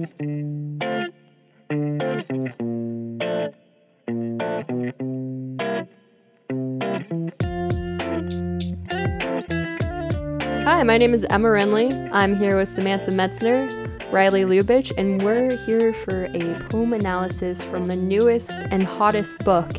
Hi, my name is Emma Renly. I'm here with Samantha Metzner, Riley Lubich, and we're here for a poem analysis from the newest and hottest book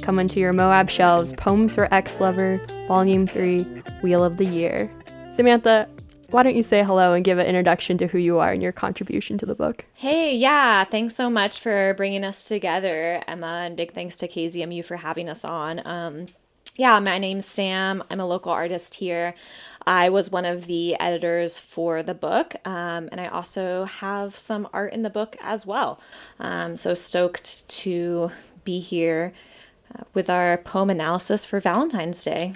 coming to your Moab shelves Poems for Ex Lover, Volume 3, Wheel of the Year. Samantha, why don't you say hello and give an introduction to who you are and your contribution to the book? Hey, yeah, thanks so much for bringing us together, Emma, and big thanks to KZMU for having us on. Um, yeah, my name's Sam. I'm a local artist here. I was one of the editors for the book, um, and I also have some art in the book as well. Um, so stoked to be here uh, with our poem analysis for Valentine's Day.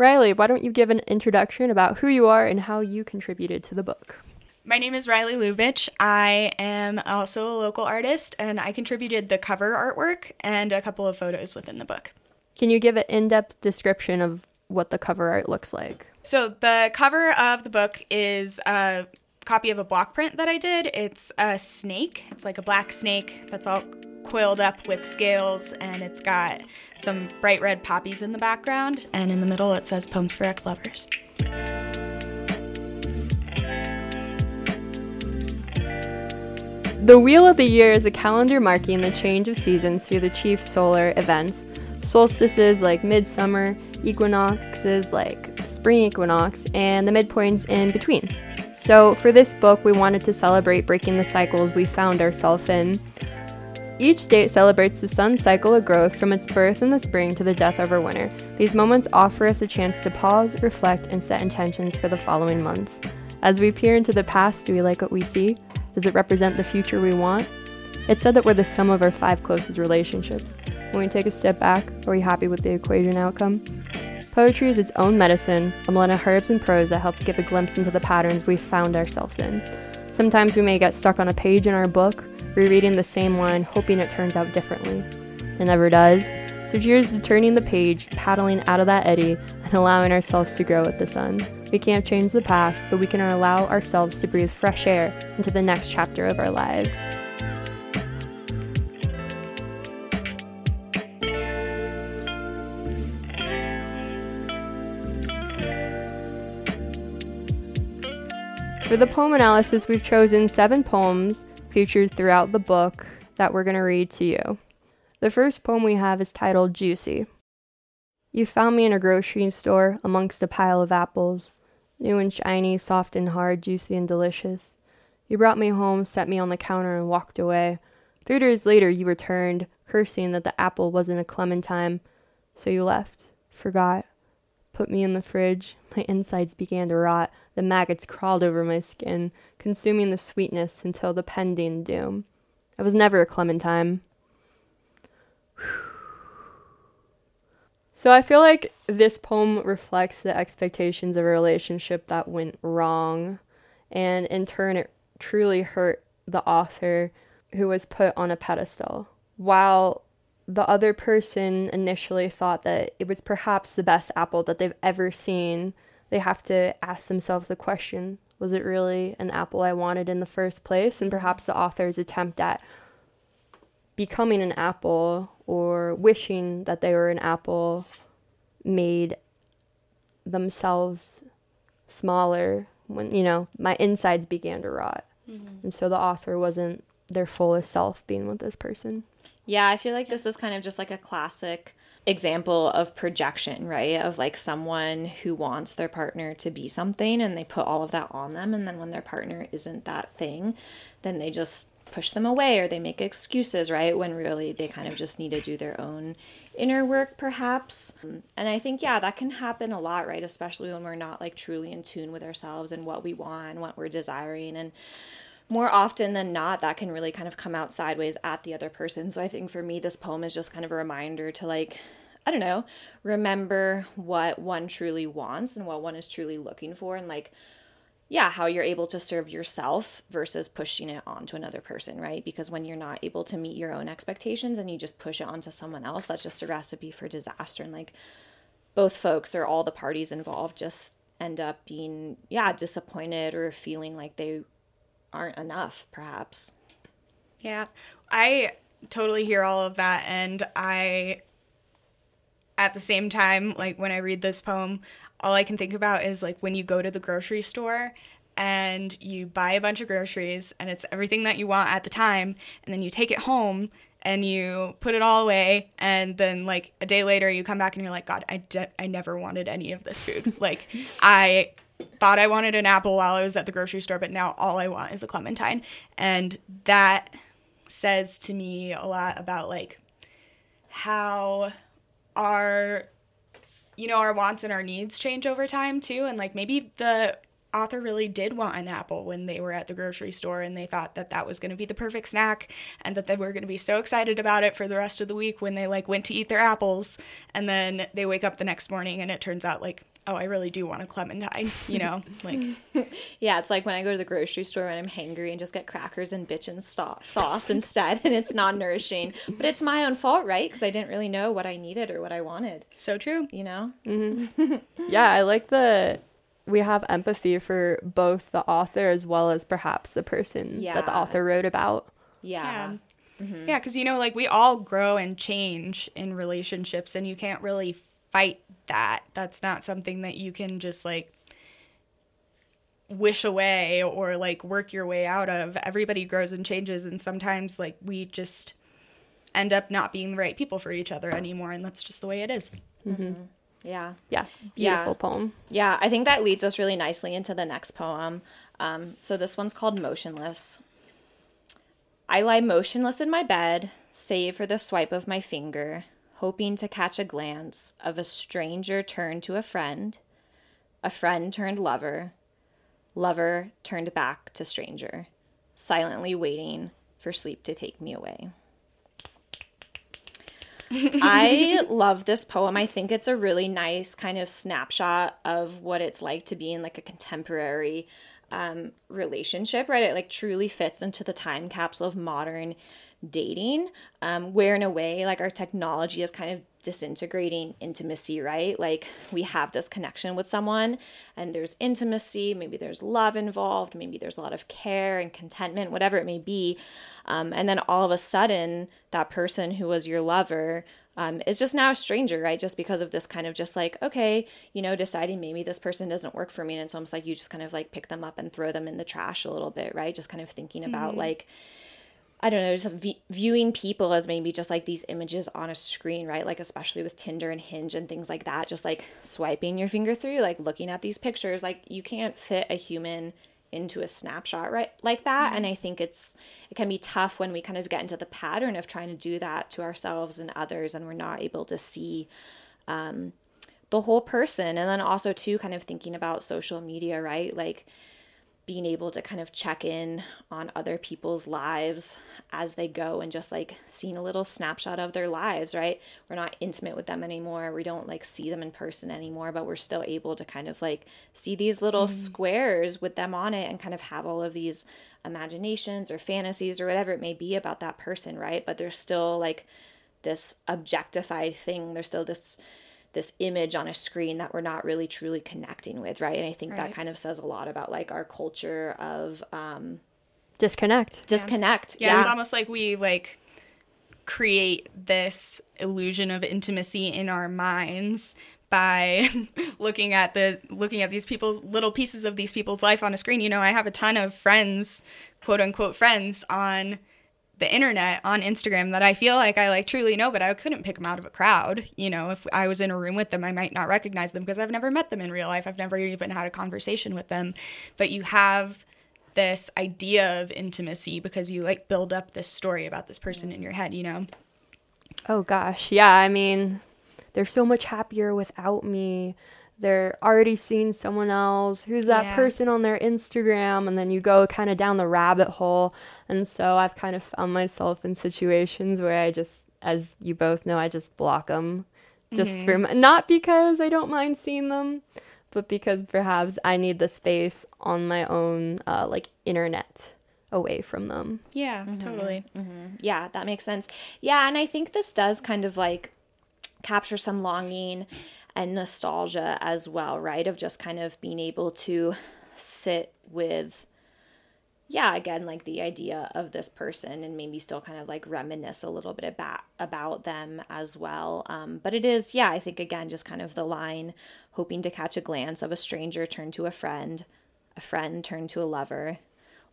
Riley, why don't you give an introduction about who you are and how you contributed to the book? My name is Riley Lubich. I am also a local artist, and I contributed the cover artwork and a couple of photos within the book. Can you give an in depth description of what the cover art looks like? So, the cover of the book is a copy of a block print that I did. It's a snake, it's like a black snake that's all quilled up with scales, and it's got some bright red poppies in the background. And in the middle, it says Poems for Ex Lovers. The Wheel of the Year is a calendar marking the change of seasons through the chief solar events solstices like midsummer, equinoxes like spring equinox, and the midpoints in between. So, for this book, we wanted to celebrate breaking the cycles we found ourselves in. Each date celebrates the sun's cycle of growth from its birth in the spring to the death over winter. These moments offer us a chance to pause, reflect, and set intentions for the following months. As we peer into the past, do we like what we see? Does it represent the future we want? It's said that we're the sum of our five closest relationships. When we take a step back, are we happy with the equation outcome? Poetry is its own medicine, a blend of herbs and prose that helps give a glimpse into the patterns we've found ourselves in. Sometimes we may get stuck on a page in our book, rereading the same line, hoping it turns out differently. It never does. So cheers to turning the page, paddling out of that eddy, and allowing ourselves to grow with the sun. We can't change the past, but we can allow ourselves to breathe fresh air into the next chapter of our lives. For the poem analysis, we've chosen seven poems featured throughout the book that we're going to read to you. The first poem we have is titled Juicy. You found me in a grocery store amongst a pile of apples, new and shiny, soft and hard, juicy and delicious. You brought me home, set me on the counter, and walked away. Three days later, you returned, cursing that the apple wasn't a clementine. So you left, forgot, put me in the fridge. My insides began to rot. The maggots crawled over my skin, consuming the sweetness until the pending doom. I was never a clementine. So I feel like this poem reflects the expectations of a relationship that went wrong, and in turn, it truly hurt the author who was put on a pedestal. While the other person initially thought that it was perhaps the best apple that they've ever seen, they have to ask themselves the question was it really an apple I wanted in the first place? And perhaps the author's attempt at becoming an apple or wishing that they were an apple made themselves smaller when, you know, my insides began to rot. Mm-hmm. And so the author wasn't their fullest self being with this person. Yeah, I feel like this is kind of just like a classic example of projection, right? Of like someone who wants their partner to be something and they put all of that on them. And then when their partner isn't that thing, then they just push them away or they make excuses, right? When really they kind of just need to do their own inner work, perhaps. And I think, yeah, that can happen a lot, right? Especially when we're not like truly in tune with ourselves and what we want, and what we're desiring. And more often than not, that can really kind of come out sideways at the other person. So I think for me, this poem is just kind of a reminder to like, I don't know, remember what one truly wants and what one is truly looking for and like, yeah, how you're able to serve yourself versus pushing it onto another person, right? Because when you're not able to meet your own expectations and you just push it onto someone else, that's just a recipe for disaster. And like both folks or all the parties involved just end up being, yeah, disappointed or feeling like they aren't enough, perhaps. Yeah. I totally hear all of that. And I, at the same time, like when I read this poem, all I can think about is like when you go to the grocery store and you buy a bunch of groceries and it's everything that you want at the time and then you take it home and you put it all away and then like a day later you come back and you're like god i, de- I never wanted any of this food like i thought i wanted an apple while i was at the grocery store but now all i want is a clementine. And that says to me a lot about like how our you know our wants and our needs change over time too. And like maybe the author really did want an apple when they were at the grocery store and they thought that that was going to be the perfect snack and that they were going to be so excited about it for the rest of the week when they like went to eat their apples. And then they wake up the next morning and it turns out like oh i really do want a clementine you know like Yeah, it's like when I go to the grocery store when I'm hangry and just get crackers and bitchin' sta- sauce instead, and it's non nourishing. But it's my own fault, right? Because I didn't really know what I needed or what I wanted, so true you know? Mm-hmm. Yeah, I like the we have empathy for both the author as well as perhaps the person that the author wrote about. Yeah. Yeah, mm-hmm. because you know, like we all grow and change in relationships, and you can't really fight that. That's not something that you can just like wish away or like work your way out of. Everybody grows and changes, and sometimes like we just end up not being the right people for each other anymore, and that's just the way it is. Yeah. Yeah, Yeah. beautiful poem. Yeah, I think that leads us really nicely into the next poem. Um, so this one's called Motionless. I lie motionless in my bed, save for the swipe of my finger, hoping to catch a glance of a stranger turned to a friend, a friend turned lover, lover turned back to stranger, silently waiting for sleep to take me away. I love this poem. I think it's a really nice kind of snapshot of what it's like to be in like a contemporary um, relationship, right? It like truly fits into the time capsule of modern dating, um, where in a way, like our technology is kind of disintegrating intimacy, right? Like we have this connection with someone and there's intimacy, maybe there's love involved, maybe there's a lot of care and contentment, whatever it may be. Um, and then all of a sudden, that person who was your lover um, is just now a stranger, right? Just because of this kind of just like, okay, you know, deciding maybe this person doesn't work for me. And it's almost like you just kind of like pick them up and throw them in the trash a little bit, right? Just kind of thinking about like, I don't know, just v- viewing people as maybe just like these images on a screen, right? Like, especially with Tinder and Hinge and things like that, just like swiping your finger through, like looking at these pictures. Like, you can't fit a human into a snapshot, right? Like that. And I think it's, it can be tough when we kind of get into the pattern of trying to do that to ourselves and others and we're not able to see um, the whole person. And then also, too, kind of thinking about social media, right? Like, being able to kind of check in on other people's lives as they go and just like seeing a little snapshot of their lives, right? We're not intimate with them anymore. We don't like see them in person anymore, but we're still able to kind of like see these little mm-hmm. squares with them on it and kind of have all of these imaginations or fantasies or whatever it may be about that person, right? But there's still like this objectified thing. There's still this this image on a screen that we're not really truly connecting with, right? And I think that kind of says a lot about like our culture of um, Disconnect. disconnect. Yeah, it's almost like we like create this illusion of intimacy in our minds by looking at the looking at these people's little pieces of these people's life on a screen. You know, I have a ton of friends, quote unquote friends on the internet on Instagram that I feel like I like truly know, but I couldn't pick them out of a crowd. You know, if I was in a room with them, I might not recognize them because I've never met them in real life. I've never even had a conversation with them. But you have this idea of intimacy because you like build up this story about this person in your head, you know? Oh gosh, yeah. I mean, they're so much happier without me. They're already seeing someone else. Who's that Yeah. person on their Instagram? And then you go kind of down the rabbit hole. And so I've kind of found myself in situations where I just, as you both know, I just block them. Just for mm-hmm. m not because I don't mind seeing them, but because perhaps I need the space on my own, uh, like internet away from them. Yeah, mm-hmm. totally. Mm-hmm. Yeah, that makes sense. Yeah, and I think this does kind of like capture some longing and nostalgia as well, right? Of just kind of being able to sit with yeah, again, like the idea of this person and maybe still kind of like reminisce a little bit about about them as well. Um, but it is, yeah, I think again, just kind of the line, hoping to catch a glance of a stranger turned to a friend, a friend turned to a lover,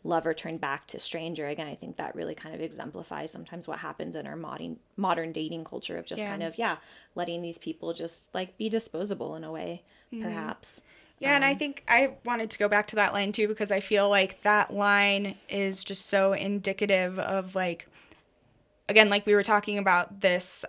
lover turned back to stranger. Again, I think that really kind of exemplifies sometimes what happens in our modern modern dating culture of just Yeah. kind of yeah, letting these people just like be disposable in a way, mm-hmm. perhaps. Yeah, and I um, think I wanted to go back to that line too because I feel like that line is just so indicative of like again like we were talking about this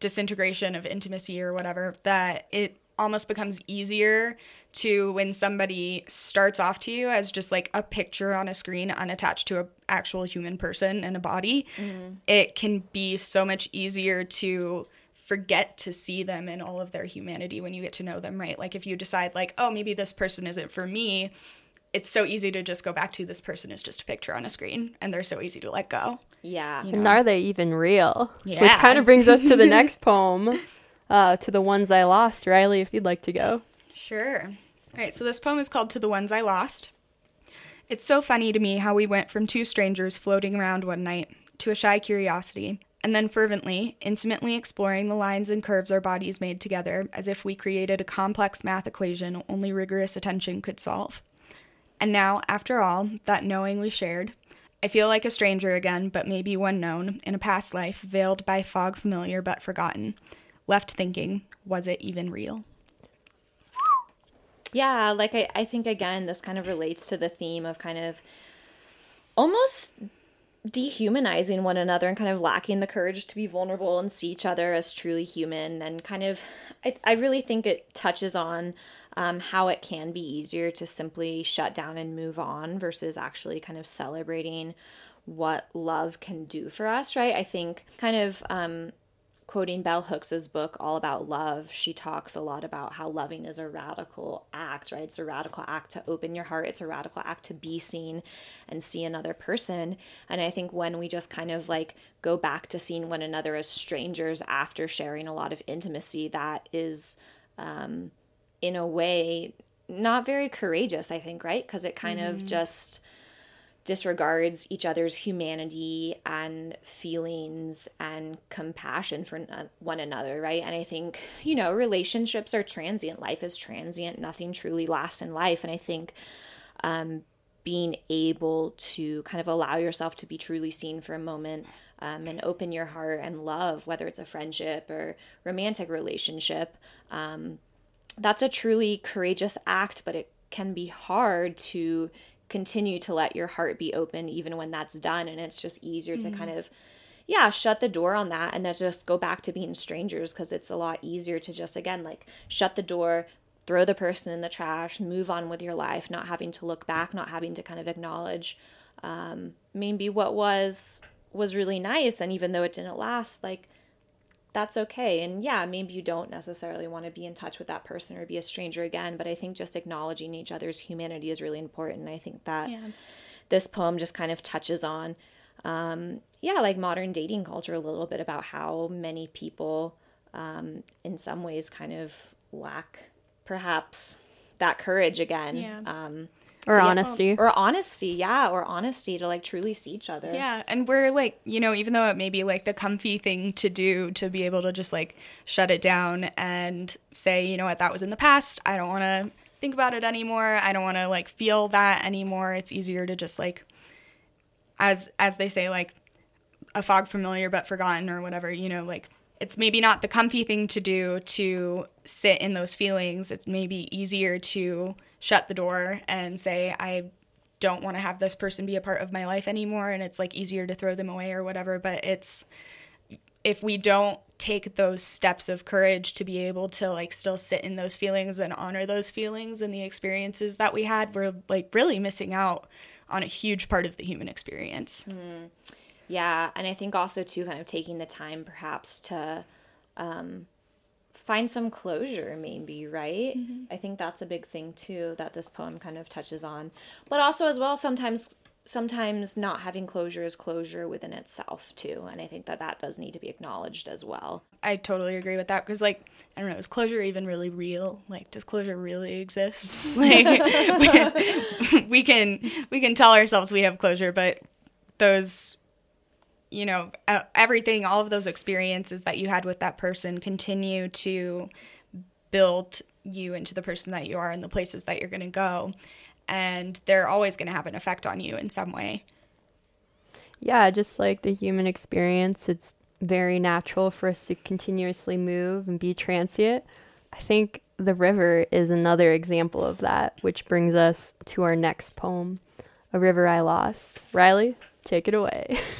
disintegration of intimacy or whatever that it almost becomes easier to when somebody starts off to you as just like a picture on a screen unattached to an actual human person and a body mm-hmm. it can be so much easier to forget to see them in all of their humanity when you get to know them right like if you decide like oh maybe this person isn't for me it's so easy to just go back to this person is just a picture on a screen and they're so easy to let go Yeah. You And are they even real? Yeah. Which kind of brings us to the next poem, uh, to the ones I lost. Riley, if you'd like to go. Sure. All right, so this poem is called To the Ones I Lost. It's so funny to me how we went from two strangers floating around one night to a shy curiosity, and then fervently, intimately exploring the lines and curves our bodies made together as if we created a complex math equation only rigorous attention could solve. And now, after all, that knowing we shared, I feel like a stranger again, but maybe one known in a past life, veiled by fog familiar but forgotten. Left thinking, was it even real? Yeah, like I, I think again, this kind of relates to the theme of kind of almost dehumanizing one another and kind of lacking the courage to be vulnerable and see each other as truly human. And kind of, I, I really think it touches on um, how it can be easier to simply shut down and move on versus actually kind of celebrating what love can do for us, right? I think kind of um, quoting Bell Hooks's book All About Love, she talks a lot about how loving is a radical act, right? It's a radical act to open your heart. It's a radical act to be seen and see another person. And I think when we just kind of like go back to seeing one another as strangers after sharing a lot of intimacy, that is um in a way not very courageous, I think, right? Because it kind of just disregards each other's humanity and feelings and compassion for one another, right? And I think, you know, relationships are transient. Life is transient. Nothing truly lasts in life. And I think um, being able to kind of allow yourself to be truly seen for a moment um, and open your heart and love, whether it's a friendship or romantic relationship, um, that's a truly courageous act, but it can be hard to continue to let your heart be open even when that's done. And it's just easier to kind of, yeah, shut the door on that and then just go back to being strangers because it's a lot easier to just, again, like shut the door, throw the person in the trash, move on with your life, not having to look back, not having to kind of acknowledge um, maybe what was was really nice and even though it didn't last like that's okay. And yeah, maybe you don't necessarily want to be in touch with that person or be a stranger again, but I think just acknowledging each other's humanity is really important. I think that this poem just kind of touches on, um, yeah, like modern dating culture a little bit about how many people, um, in some ways, kind of lack perhaps that courage again. Yeah. Um, Or yeah, honesty. or honesty, yeah, or honesty to like truly see each other. Yeah, and we're like, you know, even though it may be like the comfy thing to do to be able to just like shut it down and say, you know what, that was in the past. I don't want to think about it anymore. I don't want to like feel that anymore. It's easier to just like as as they say like a fog familiar but forgotten or whatever, you know, like it's maybe not the comfy thing to do to sit in those feelings. It's maybe easier to shut the door and say I don't want to have this person be a part of my life anymore and it's like easier to throw them away or whatever, but it's if we don't take those steps of courage to be able to like still sit in those feelings and honor those feelings and the experiences that we had, we're like really missing out on a huge part of the human experience. Yeah, and I think also too, kind of taking the time perhaps to um, find some closure, maybe, right? Mm-hmm. I think that's a big thing too that this poem kind of touches on. But also, as well, sometimes sometimes not having closure is closure within itself too and i think that that does need to be acknowledged as well I totally agree with that because, like, I don't know, is closure even really real? Like, does closure really exist? like, we, we can we can tell ourselves we have closure, but those, you know, uh, everything, all of those experiences that you had with that person continue to build you into the person that you are and the places that you're going to go, and they're always going to have an effect on you in some way. Yeah, just like the human experience, it's very natural for us to continuously move and be transient. I think the river is another example of that, which brings us to our next poem, A River I Lost. Riley, take it away.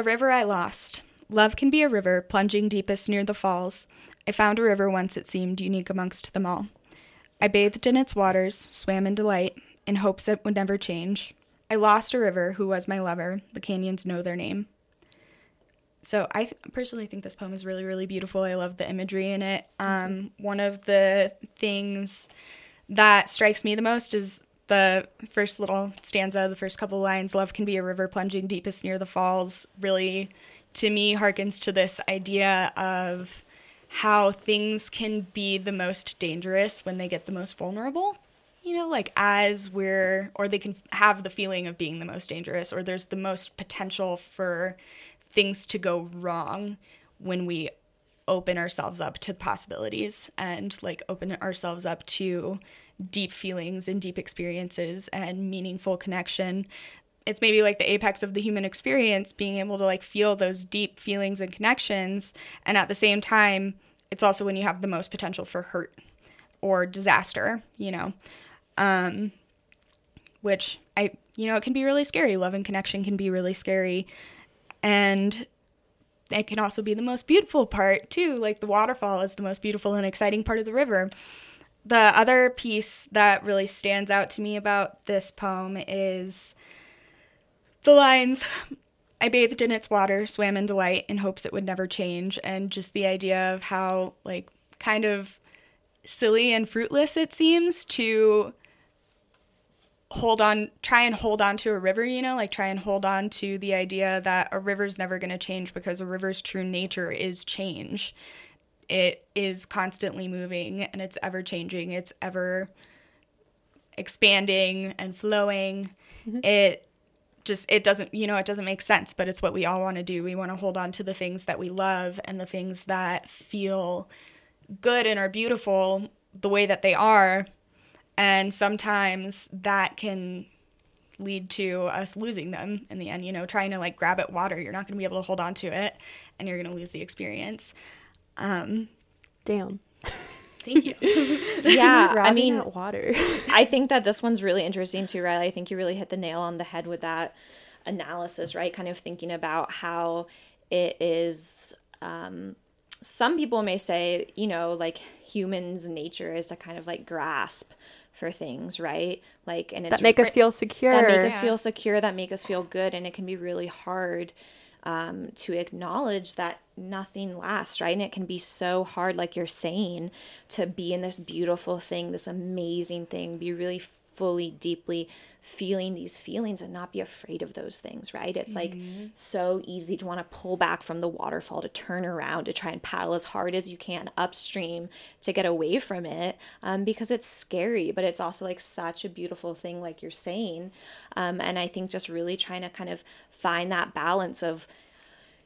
a river I lost. Love can be a river plunging deepest near the falls. I found a river once it seemed unique amongst them all. I bathed in its waters, swam in delight, in hopes it would never change. I lost a river who was my lover, the canyons know their name. So I th- personally think this poem is really, really beautiful. I love the imagery in it. Um, one of the things that strikes me the most is the first little stanza, the first couple lines. Love can be a river plunging deepest near the falls. Really, to me, harkens to this idea of how things can be the most dangerous when they get the most vulnerable. You know, like as we're, or they can have the feeling of being the most dangerous, or there's the most potential for things to go wrong when we open ourselves up to possibilities and like open ourselves up to deep feelings and deep experiences and meaningful connection. It's maybe like the apex of the human experience being able to like feel those deep feelings and connections. And at the same time it's also when you have the most potential for hurt or disaster you know? Um which i you know it can be really scary. Love and connection can be really scary. And it can also be the most beautiful part, too. Like the waterfall is the most beautiful and exciting part of the river. The other piece that really stands out to me about this poem is the lines I bathed in its water, swam in delight in hopes it would never change, and just the idea of how, like, kind of silly and fruitless it seems to hold on try and hold on to a river you know like try and hold on to the idea that a river's never going to change because a river's true nature is change it is constantly moving and it's ever changing it's ever expanding and flowing mm-hmm. it just it doesn't you know it doesn't make sense but it's what we all want to do we want to hold on to the things that we love and the things that feel good and are beautiful the way that they are and sometimes that can lead to us losing them in the end, you know, trying to like grab at water. You're not going to be able to hold on to it and you're going to lose the experience. Um, Damn. Thank you. yeah, I mean, water. I think that this one's really interesting too, Riley. I think you really hit the nail on the head with that analysis, right? Kind of thinking about how it is. Um, some people may say, you know, like humans' nature is to kind of like grasp for things, right? Like, and it's that make us feel secure. That make us feel secure. That make us feel good, and it can be really hard um, to acknowledge that nothing lasts, right? And it can be so hard, like you're saying, to be in this beautiful thing, this amazing thing, be really fully, deeply feeling these feelings and not be afraid of those things, right? It's mm-hmm. like so easy to want to pull back from the waterfall, to turn around, to try and paddle as hard as you can upstream to get away from it um, because it's scary, but it's also like such a beautiful thing, like you're saying. Um, and I think just really trying to kind of find that balance of,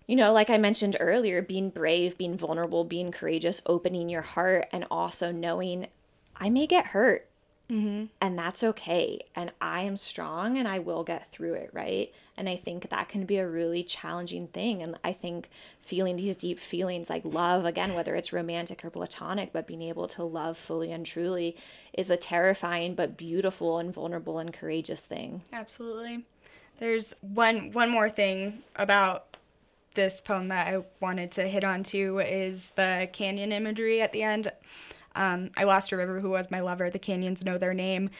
you know, like I mentioned earlier, being brave, being vulnerable, being courageous, opening your heart, and also knowing I may get hurt. Mm-hmm. And that's okay. And I am strong and I will get through it, right? And I think that can be a really challenging thing. And I think feeling these deep feelings like love, again, whether it's romantic or platonic, but being able to love fully and truly is a terrifying but beautiful and vulnerable and courageous thing. Absolutely. There's one one more thing about this poem that I wanted to hit on too is the canyon imagery at the end um, I Lost a River, who was my lover, the canyons know their name.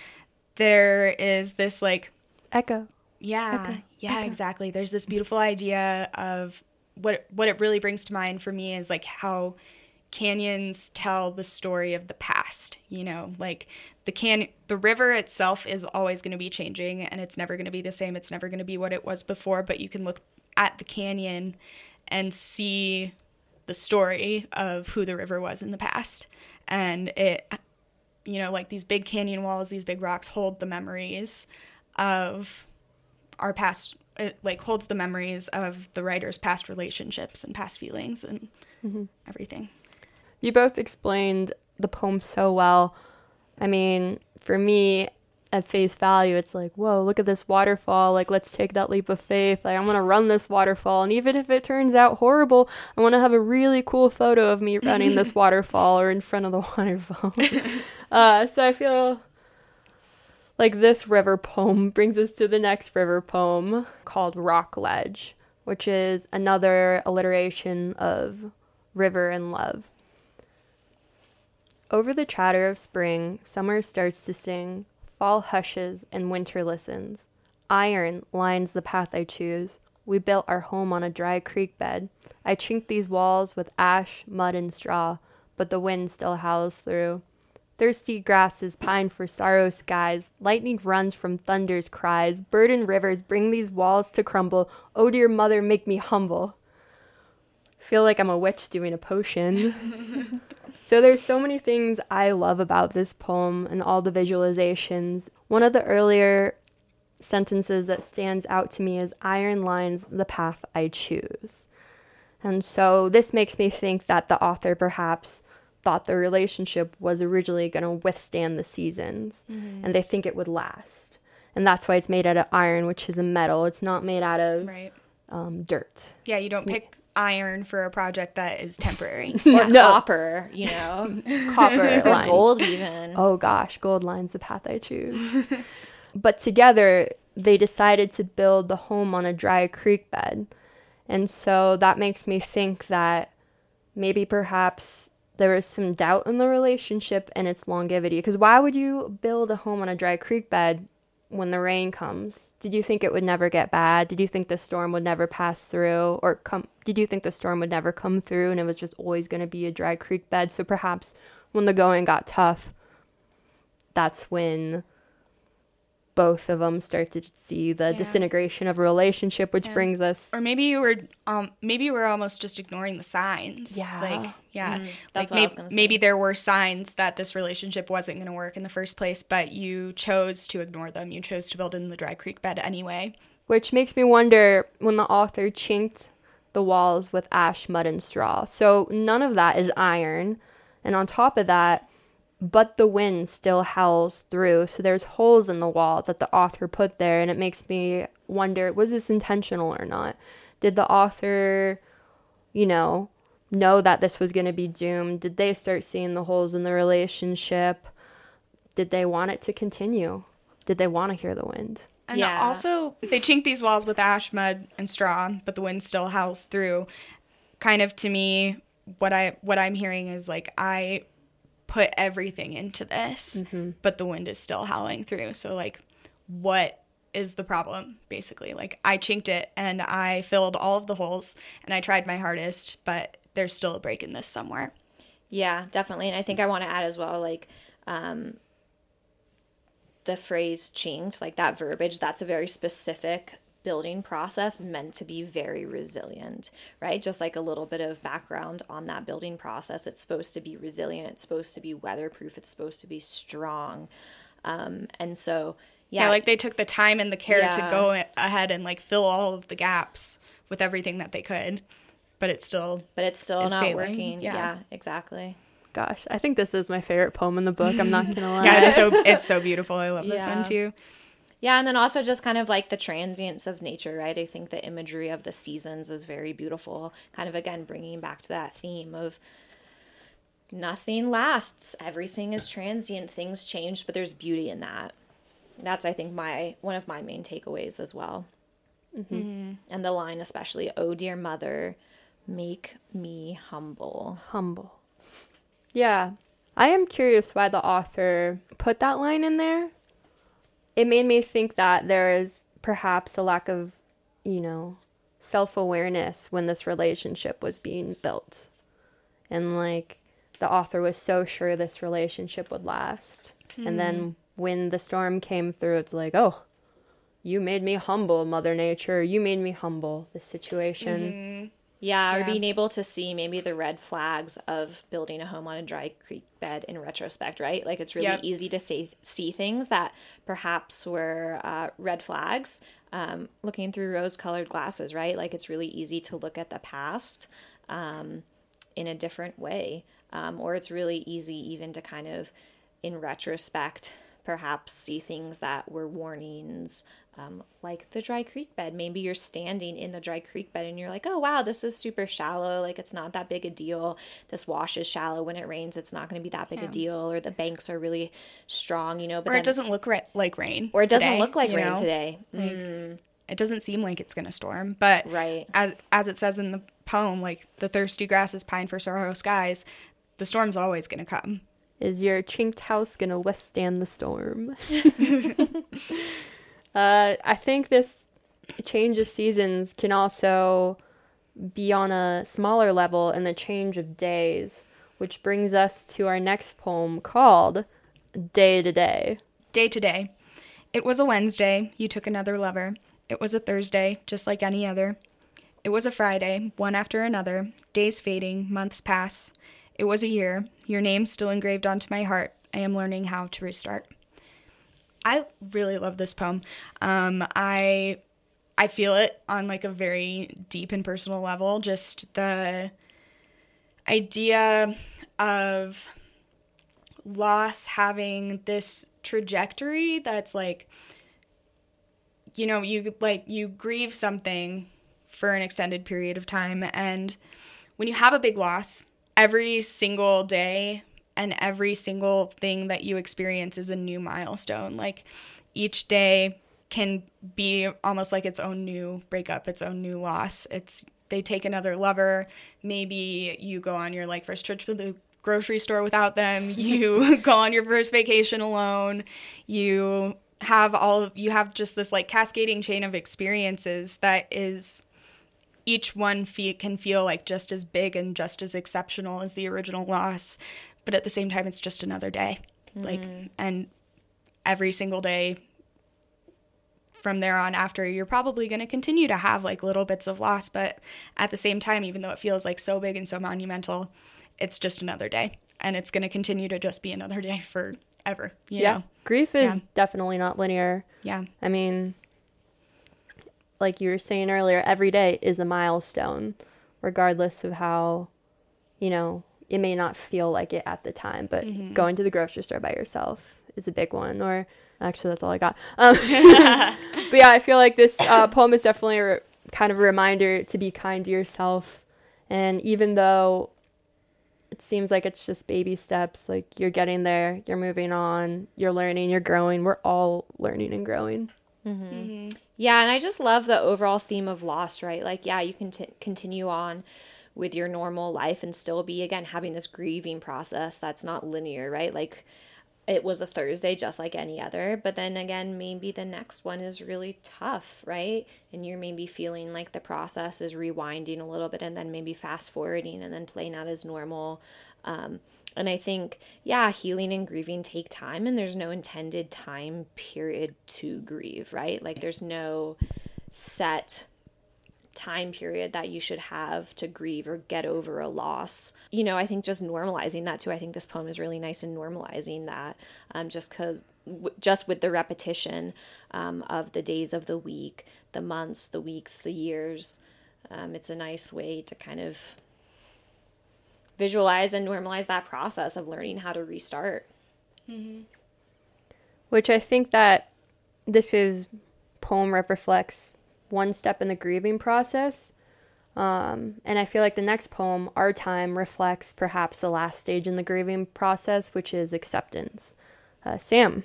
There is this like echo. Yeah, echo. yeah, echo. exactly. There's this beautiful idea of what what it really brings to mind for me is like how canyons tell the story of the past, you know, like the can the river itself is always going to be changing and it's never going to be the same. It's never going to be what it was before, but you can look at the canyon and see the story of who the river was in the past. And it you know, like these big canyon walls, these big rocks hold the memories of our past it like holds the memories of the writer's past relationships and past feelings and mm-hmm. everything. You both explained the poem so well. I mean, for me, at face value, it's like, whoa, look at this waterfall. Like, let's take that leap of faith. Like, I'm going to run this waterfall. And even if it turns out horrible, I want to have a really cool photo of me running this waterfall or in front of the waterfall. uh, so I feel like this river poem brings us to the next river poem called Rock Ledge, which is another alliteration of river and love. Over the chatter of spring, summer starts to sing Fall hushes and winter listens. Iron lines the path I choose. We built our home on a dry creek bed. I chinked these walls with ash, mud, and straw, but the wind still howls through. Thirsty grasses pine for sorrow skies. Lightning runs from thunder's cries. Burdened rivers bring these walls to crumble. Oh, dear mother, make me humble. Feel like I'm a witch doing a potion. So there's so many things I love about this poem and all the visualizations. One of the earlier sentences that stands out to me is iron lines the path I choose. And so this makes me think that the author perhaps thought the relationship was originally going to withstand the seasons mm-hmm. and they think it would last. And that's why it's made out of iron, which is a metal. It's not made out of right. um, dirt. Yeah, you don't it's pick iron for a project that is temporary. or no. copper, you know. copper or gold even. Oh gosh, gold lines the path I choose. but together they decided to build the home on a dry creek bed. And so that makes me think that maybe perhaps there was some doubt in the relationship and its longevity. Because why would you build a home on a dry creek bed when the rain comes? Did you think it would never get bad? Did you think the storm would never pass through or come did you think the storm would never come through and it was just always going to be a dry creek bed? So perhaps when the going got tough, that's when both of them start to see the yeah. disintegration of a relationship which yeah. brings us or maybe you were um maybe you were almost just ignoring the signs. Yeah. Like yeah. Mm, like maybe, maybe there were signs that this relationship wasn't going to work in the first place but you chose to ignore them. You chose to build in the dry creek bed anyway. Which makes me wonder when the author chinked the walls with ash mud and straw. So none of that is iron. And on top of that but the wind still howls through. So there's holes in the wall that the author put there, and it makes me wonder was this intentional or not? Did the author, you know, know that this was going to be doomed? Did they start seeing the holes in the relationship? Did they want it to continue? Did they want to hear the wind? And yeah. also, they chink these walls with ash, mud, and straw, but the wind still howls through. Kind of to me, what I what I'm hearing is like I put everything into this, mm-hmm. but the wind is still howling through. So, like, what is the problem, basically? Like, I chinked it and I filled all of the holes and I tried my hardest, but there's still a break in this somewhere. Yeah, definitely. And I think I want to add as well, like, um, the phrase chinked, like that verbiage, that's a very specific building process meant to be very resilient, right? Just like a little bit of background on that building process. It's supposed to be resilient, it's supposed to be weatherproof, it's supposed to be strong. Um, and so, yeah. yeah. like they took the time and the care yeah. to go ahead and like fill all of the gaps with everything that they could, but it's still but it's still not failing. working. Yeah. yeah, exactly. Gosh, I think this is my favorite poem in the book. I'm not gonna lie. yeah, it's so it's so beautiful. I love this one too. Yeah, and then also just kind of like the transience of nature, right? I think the imagery of the seasons is very beautiful. Kind of again bringing back to that theme of nothing lasts, everything is transient, things change, but there's beauty in that. That's I think my one of my main takeaways as well. Mm-hmm. Mm-hmm. And the line especially, "Oh dear mother, make me humble." Humble. Yeah. I am curious why the author put that line in there it made me think that there is perhaps a lack of, you know, self awareness when this relationship was being built. And like, the author was so sure this relationship would last. And then hmm. when the storm came through, it's like, oh, you made me humble, Mother Nature. You made me humble, this situation. Mm-hmm. Yeah, or being able to see maybe the red flags of building a home on a dry creek bed in retrospect, right? Like it's really Yep. easy to th- see things that perhaps were uh, red flags um, looking through rose colored glasses, right? Like it's really easy to look at the past um, in a different way. Um, or it's really easy even to kind of, in retrospect, perhaps see things that were warnings, um, like the dry creek bed. Maybe you're standing in the dry creek bed and you're like, oh, wow, this is super shallow. Like, it's not that big a deal. This wash is shallow. When it rains, it's not going to be that big a deal. Or the banks are really strong, you know. But Or then, it doesn't look ra- like rain. or it doesn't look like rain know? today. Like, It doesn't seem like it's going to storm. But Right. as, as it says in the poem, like the thirsty grasses pine for sorrow skies, the storm's always going to come. Is your chinked house gonna withstand the storm? uh, I think this change of seasons can also be on a smaller level in the change of days, which brings us to our next poem called Day to Day. Day to day. It was a Wednesday, you took another lover. It was a Thursday, just like any other. It was a Friday, one after another. Days fading, months pass. It was a year, your name still engraved onto my heart. I am learning how to restart. I really love this poem. Um, I I feel it on like a very deep and personal level. Just the idea of loss having this trajectory that's like you know you like you grieve something for an extended period of time and when you have a big loss every single day and every single thing that you experience is a new milestone. Like each day can be almost like its own new breakup its own new loss. It's they take another lover. Maybe you go on your like first trip to the grocery store without them. You go on your first vacation alone. You have all of you have just this like cascading chain of experiences that is each one fe- can feel like just as big and just as exceptional as the original loss but at the same time it's just another day mm-hmm. like and every single day from there on after you're probably going to continue to have like little bits of loss but at the same time even though it feels like so big and so monumental it's just another day and it's going to continue to just be another day forever you yeah. know? Grief is Yeah. definitely not linear. yeah I mean, like you were saying earlier, every day is a milestone, regardless of how, you know, it may not feel like it at the time, but going to the grocery store by yourself is a big one. Or actually, that's all I got. Um, but yeah, I feel like this uh, poem is definitely a re- kind of a reminder to be kind to yourself. And even though it seems like it's just baby steps, like you're getting there, you're moving on, you're learning, you're growing. We're all learning and growing. Yeah, and I just love the overall theme of loss, right? Like, yeah, you can t- continue on with your normal life and still be, again, having this grieving process that's not linear, right? Like, it was a Thursday just like any other, but then again, maybe the next one is really tough, right? And you're maybe feeling like the process is rewinding a little bit and then maybe fast forwarding and then playing out as normal. Um, and I think, yeah, healing and grieving take time, and there's no intended time period to grieve, right? Like, there's no set time period that you should have to grieve or get over a loss. You know, I think just normalizing that too. I think this poem is really nice in normalizing that, um, just because, just with the repetition um, of the days of the week, the months, the weeks, the years. Um, it's a nice way to kind of visualize and normalize that process of learning how to restart. which I think that this is poem ref- reflects one step in the grieving process. Um, and I feel like the next poem, Our Time, reflects perhaps the last stage in the grieving process, which is acceptance. Uh, Sam,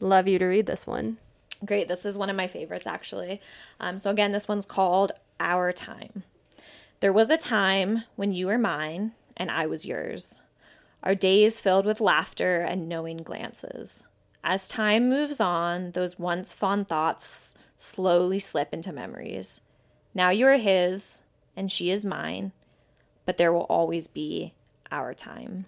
love you to read this one. Great. This is one of my favorites, actually. Um, so, again, this one's called Our Time. There was a time when you were mine and I was yours. Our days filled with laughter and knowing glances. As time moves on, those once fond thoughts slowly slip into memories. Now you are his and she is mine, but there will always be our time.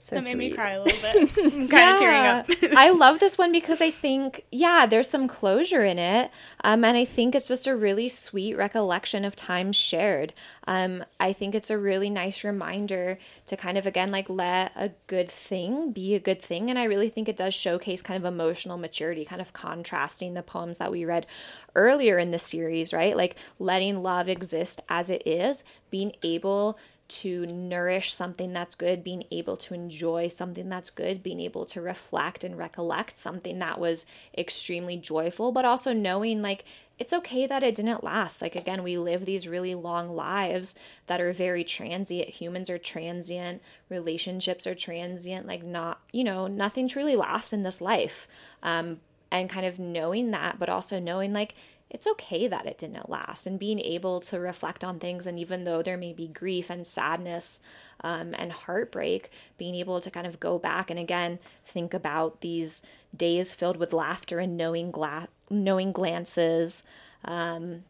So that made me cry a little bit. I'm kind of tearing up. I love this one because I think, yeah, there's some closure in it. Um, and I think it's just a really sweet recollection of time shared. Um, I think it's a really nice reminder to kind of, again, like let a good thing be a good thing. And I really think it does showcase kind of emotional maturity, kind of contrasting the poems that we read earlier in the series, right? Like letting love exist as it is, being able to nourish something that's good, being able to enjoy something that's good, being able to reflect and recollect something that was extremely joyful, but also knowing like it's okay that it didn't last. Like, again, we live these really long lives that are very transient. Humans are transient, relationships are transient, like, not, you know, nothing truly lasts in this life. Um, and kind of knowing that, but also knowing like it's okay that it didn't last and being able to reflect on things. And even though there may be grief and sadness um, and heartbreak, being able to kind of go back and again think about these days filled with laughter and knowing, gla- knowing glances. Um,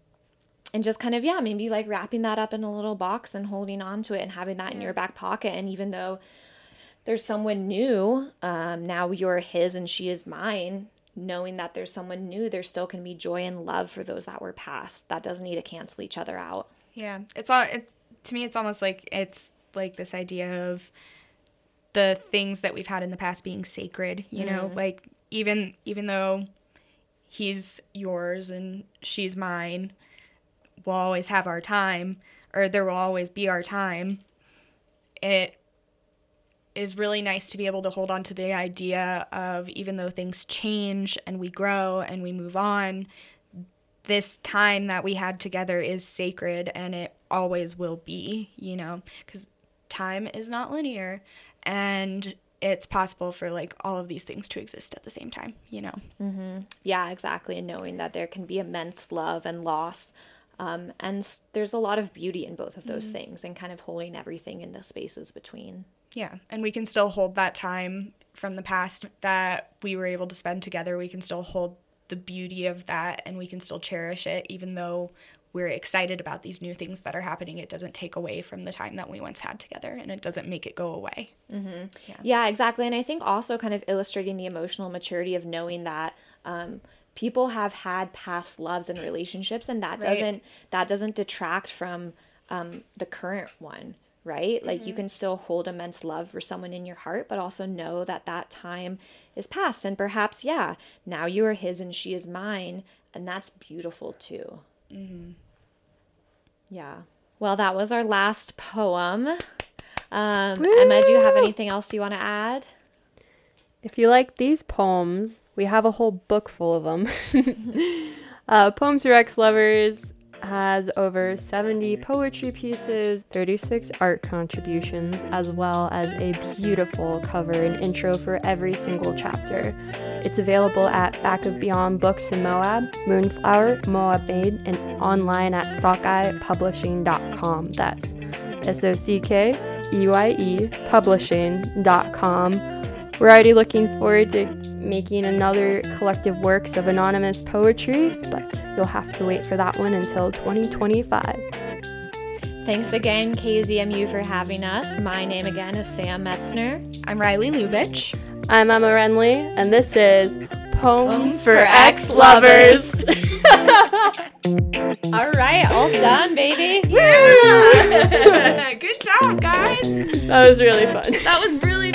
and just kind of, yeah, maybe like wrapping that up in a little box and holding on to it and having that in your back pocket. And even though there's someone new, um, now you're his and she is mine knowing that there's someone new, there still can be joy and love for those that were past. That doesn't need to cancel each other out. Yeah, it's all. It, to me, it's almost like it's like this idea of the things that we've had in the past being sacred. You know, mm-hmm. like even even though he's yours and she's mine, we'll always have our time, or there will always be our time. It is really nice to be able to hold on to the idea of even though things change and we grow and we move on, this time that we had together is sacred and it always will be, you know, because time is not linear and it's possible for like all of these things to exist at the same time, you know. Mm-hmm. Yeah, exactly. And knowing that there can be immense love and loss. Um, and there's a lot of beauty in both of those things and kind of holding everything in the spaces between. Yeah, and we can still hold that time from the past that we were able to spend together. We can still hold the beauty of that and we can still cherish it even though we're excited about these new things that are happening. It doesn't take away from the time that we once had together and it doesn't make it go away. Yeah, exactly. And I think also kind of illustrating the emotional maturity of knowing that um, people have had past loves and relationships, and that Right. doesn't that doesn't detract from um, the current one, right? Like you can still hold immense love for someone in your heart, but also know that that time is past, and perhaps yeah, now you are his and she is mine, and that's beautiful too. Yeah. Well, that was our last poem. Um, Emma, do you have anything else you want to add? If you like these poems, we have a whole book full of them. uh, Poems for Ex Lovers has over 70 poetry pieces, 36 art contributions, as well as a beautiful cover and intro for every single chapter. It's available at Back of Beyond Books in Moab, Moonflower, Moab Made, and online at sockeye.publishing.com. That's S O C K E Y E publishing.com. We're already looking forward to making another collective works of anonymous poetry, but you'll have to wait for that one until 2025. Thanks again, KZMU, for having us. My name again is Sam Metzner. I'm Riley Lubich. I'm Emma Renly, and this is Poems, for for Ex Lovers. All right, all done, baby. Yeah. Good job, guys. that was really fun. That was really